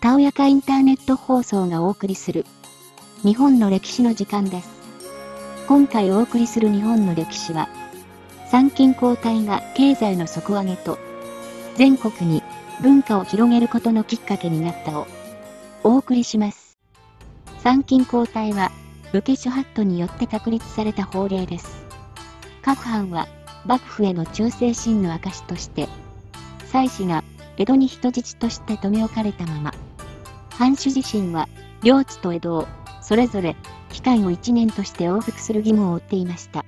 たおやかインターネット放送がお送りする日本の歴史の時間です。今回お送りする日本の歴史は参勤交代が経済の底上げと全国に文化を広げることのきっかけになったをお送りします。参勤交代は武家諸法度によって確立された法令です。各藩は幕府への忠誠心の証として妻子が江戸に人質として留め置かれたまま藩主自身は、領地と江戸を、それぞれ、期間を1年として往復する義務を負っていました。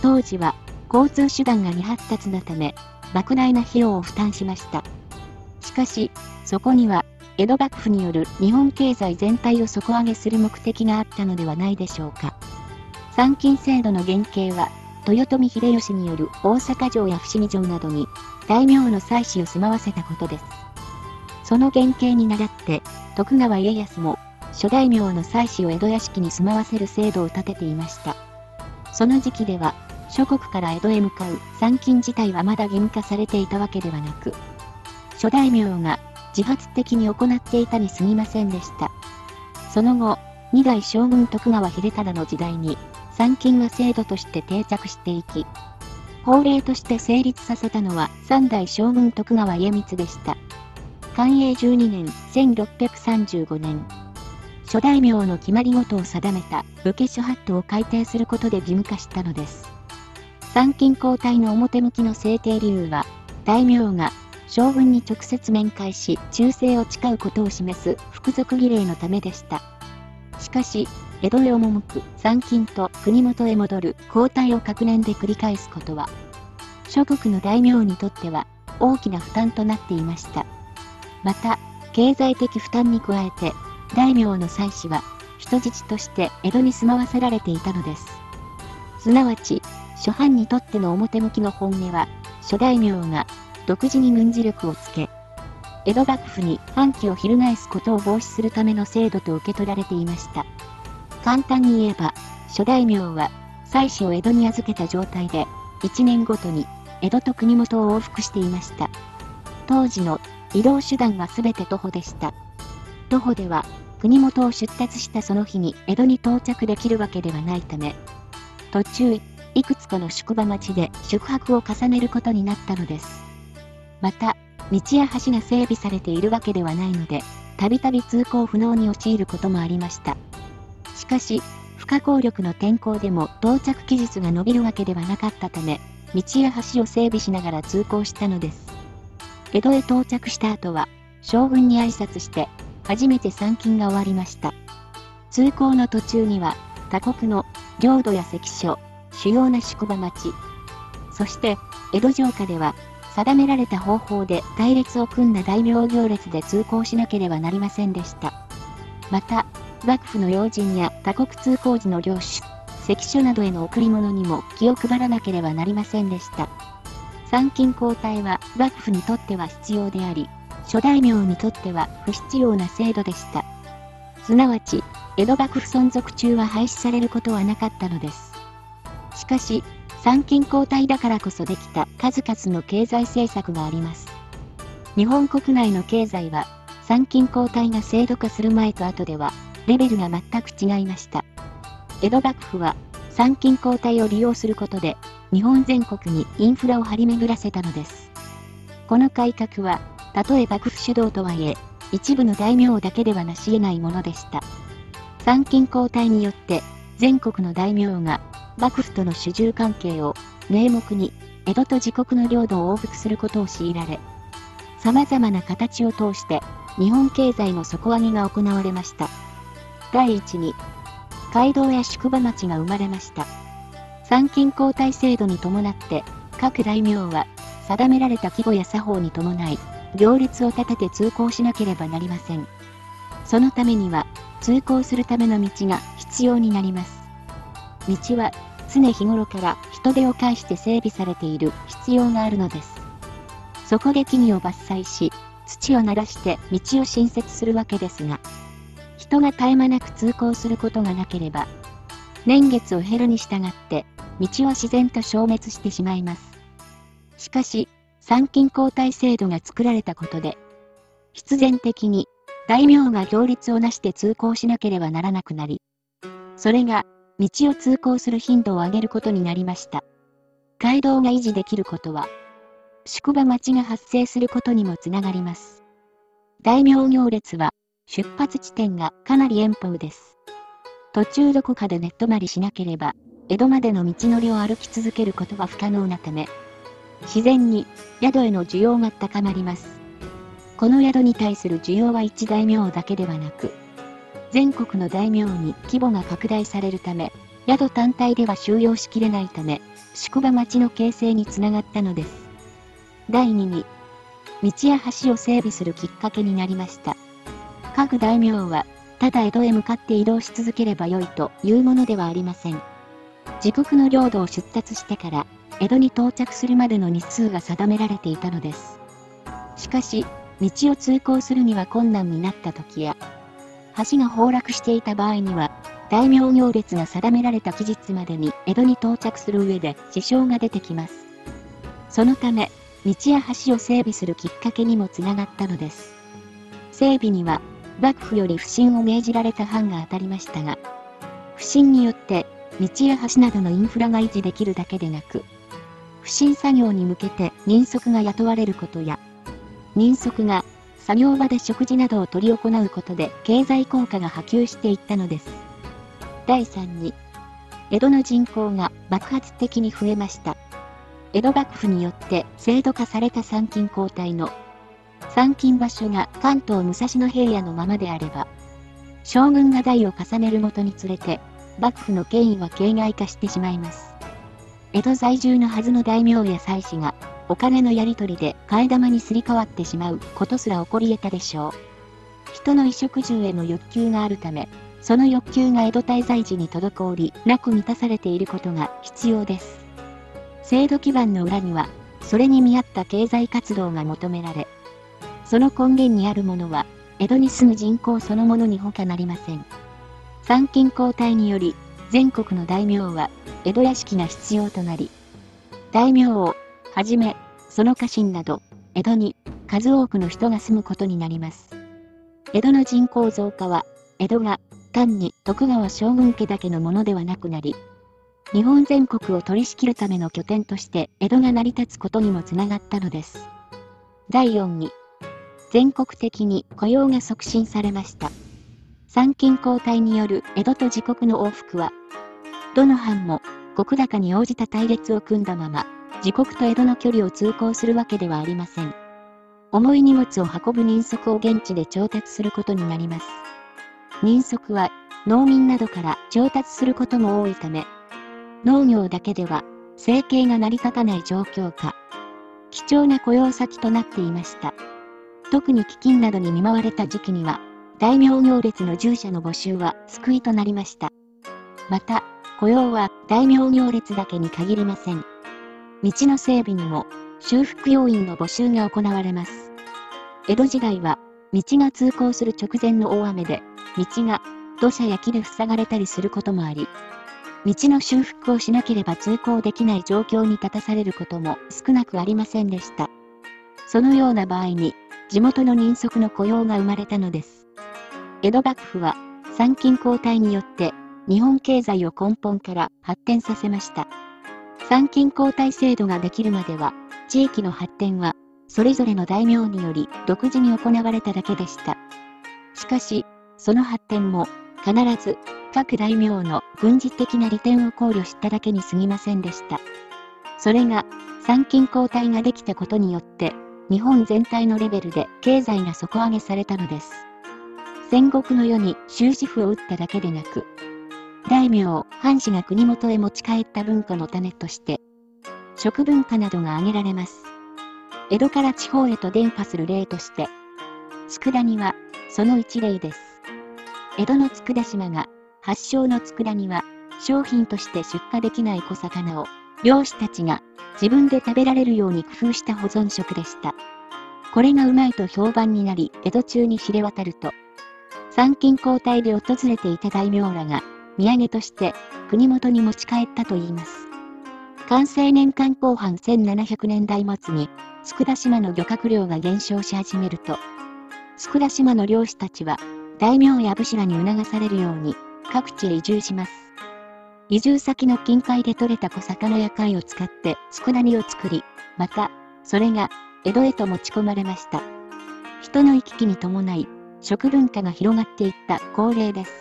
当時は、交通手段が未発達なため、莫大な費用を負担しました。しかし、そこには、江戸幕府による日本経済全体を底上げする目的があったのではないでしょうか。参勤制度の原型は、豊臣秀吉による大阪城や伏見城などに、大名の妻子を住まわせたことです。その原型に倣って、徳川家康も、諸大名の妻子を江戸屋敷に住まわせる制度を立てていました。その時期では、諸国から江戸へ向かう参勤自体はまだ義務化されていたわけではなく、諸大名が自発的に行っていたに過ぎませんでした。その後、二代将軍徳川秀忠の時代に、参勤は制度として定着していき、法令として成立させたのは三代将軍徳川家光でした。寛永12年1635年、諸大名の決まり事を定めた武家諸法度を改定することで義務化したのです。参勤交代の表向きの制定理由は、大名が将軍に直接面会し忠誠を誓うことを示す服属儀礼のためでした。しかし、江戸へ赴く参勤と国元へ戻る交代を各年で繰り返すことは、諸国の大名にとっては大きな負担となっていました。また、経済的負担に加えて、大名の妻子は、人質として江戸に住まわせられていたのです。すなわち、諸藩にとっての表向きの本音は、諸大名が独自に軍事力をつけ、江戸幕府に反旗を翻すことを防止するための制度と受け取られていました。簡単に言えば、諸大名は、妻子を江戸に預けた状態で、1年ごとに江戸と国元を往復していました。当時の移動手段はすべて徒歩でした。徒歩では、国元を出立したその日に江戸に到着できるわけではないため、途中、いくつかの宿場町で宿泊を重ねることになったのです。また、道や橋が整備されているわけではないので、たびたび通行不能に陥ることもありました。しかし、不可抗力の天候でも到着期日が延びるわけではなかったため、道や橋を整備しながら通行したのです。江戸へ到着した後は、将軍に挨拶して、初めて参勤が終わりました。通行の途中には、他国の領土や関所、主要な宿場町、そして江戸城下では、定められた方法で隊列を組んだ大名行列で通行しなければなりませんでした。また、幕府の要人や他国通行時の領主、関所などへの贈り物にも気を配らなければなりませんでした。参勤交代は幕府にとっては必要であり、諸大名にとっては不必要な制度でした。すなわち、江戸幕府存続中は廃止されることはなかったのです。しかし、参勤交代だからこそできた数々の経済政策があります。日本国内の経済は、参勤交代が制度化する前と後では、レベルが全く違いました。江戸幕府は、参勤交代を利用することで、日本全国にインフラを張り巡らせたのです。この改革は、たとえ幕府主導とはいえ、一部の大名だけではなし得ないものでした。参勤交代によって、全国の大名が、幕府との主従関係を、名目に、江戸と自国の領土を往復することを強いられ、様々な形を通して、日本経済の底上げが行われました。第一に、街道や宿場町が生まれました。参勤交代制度に伴って、各大名は、定められた規模や作法に伴い、行列を立てて通行しなければなりません。そのためには、通行するための道が必要になります。道は、常日頃から人手を介して整備されている必要があるのです。そこで木々を伐採し、土を鳴らして道を新設するわけですが、人が絶え間なく通行することがなければ、年月を減るに従って道は自然と消滅してしまいます。しかし、参勤交代制度が作られたことで、必然的に大名が行列をなして通行しなければならなくなり、それが、道を通行する頻度を上げることになりました。街道が維持できることは、宿場町が発生することにもつながります。大名行列は、出発地点がかなり遠方です。途中どこかで寝泊まりしなければ、江戸までの道のりを歩き続けることは不可能なため、自然に宿への需要が高まります。この宿に対する需要は一大名だけではなく、全国の大名に規模が拡大されるため、宿単体では収容しきれないため、宿場町の形成につながったのです。第2に、道や橋を整備するきっかけになりました。各大名は、ただ江戸へ向かって移動し続ければよいというものではありません。自国の領土を出立してから、江戸に到着するまでの日数が定められていたのです。しかし、道を通行するには困難になった時や、橋が崩落していた場合には、大名行列が定められた期日までに江戸に到着する上で支障が出てきます。そのため、道や橋を整備するきっかけにもつながったのです。整備には、幕府より不信を命じられた藩が当たりましたが、不信によって道や橋などのインフラが維持できるだけでなく、不審作業に向けて人足が雇われることや、人足が作業場で食事などを取り行うことで経済効果が波及していったのです。第3に、江戸の人口が爆発的に増えました。江戸幕府によって制度化された参勤交代の参勤場所が関東武蔵野平野のままであれば、将軍が代を重ねるごとにつれて、幕府の権威は形骸化してしまいます。江戸在住のはずの大名や妻子が、お金のやり取りで替え玉にすり替わってしまうことすら起こり得たでしょう。人の衣食住への欲求があるため、その欲求が江戸滞在時に滞り、なく満たされていることが必要です。制度基盤の裏には、それに見合った経済活動が求められ、その根源にあるものは、江戸に住む人口そのものに他なりません。参勤交代により、全国の大名は、江戸屋敷が必要となり、大名を、はじめ、その家臣など、江戸に数多くの人が住むことになります。江戸の人口増加は、江戸が単に徳川将軍家だけのものではなくなり、日本全国を取り仕切るための拠点として江戸が成り立つことにもつながったのです。第4に、全国的に雇用が促進されました。参勤交代による江戸と自国の往復は、どの藩も国高に応じた隊列を組んだまま、自国と江戸の距離を通行するわけではありません。重い荷物を運ぶ人足を現地で調達することになります。人足は農民などから調達することも多いため、農業だけでは生計が成り立たない状況か、貴重な雇用先となっていました。特に飢饉などに見舞われた時期には、大名行列の従者の募集は救いとなりました。また、雇用は大名行列だけに限りません。道の整備にも修復要員の募集が行われます。江戸時代は、道が通行する直前の大雨で、道が土砂や木で塞がれたりすることもあり、道の修復をしなければ通行できない状況に立たされることも少なくありませんでした。そのような場合に、地元の人足の雇用が生まれたのです。江戸幕府は、参勤交代によって、日本経済を根本から発展させました。参勤交代制度ができるまでは、地域の発展は、それぞれの大名により独自に行われただけでした。しかし、その発展も、必ず、各大名の軍事的な利点を考慮しただけに過ぎませんでした。それが、参勤交代ができたことによって、日本全体のレベルで経済が底上げされたのです。戦国の世に終止符を打っただけでなく、大名、藩士が国元へ持ち帰った文化の種として、食文化などが挙げられます。江戸から地方へと伝播する例として、佃煮は、その一例です。江戸の佃島が、発祥の佃煮は、商品として出荷できない小魚を、漁師たちが自分で食べられるように工夫した保存食でした。これがうまいと評判になり、江戸中に知れ渡ると、参勤交代で訪れていた大名らが、土産として国元に持ち帰ったといいます。完成年間後半1700年代末に、佃島の漁獲量が減少し始めると、佃島の漁師たちは、大名や武士らに促されるように、各地へ移住します。移住先の近海で採れた小魚や貝を使って佃煮を作り、また、それが江戸へと持ち込まれました。人の行き来に伴い、食文化が広がっていった恒例です。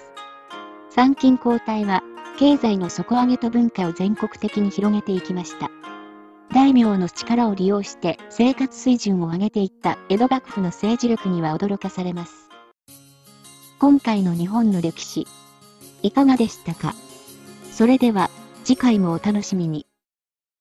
参勤交代は、経済の底上げと文化を全国的に広げていきました。大名の力を利用して生活水準を上げていった江戸幕府の政治力には驚かされます。今回の日本の歴史、いかがでしたか？それでは次回もお楽しみに。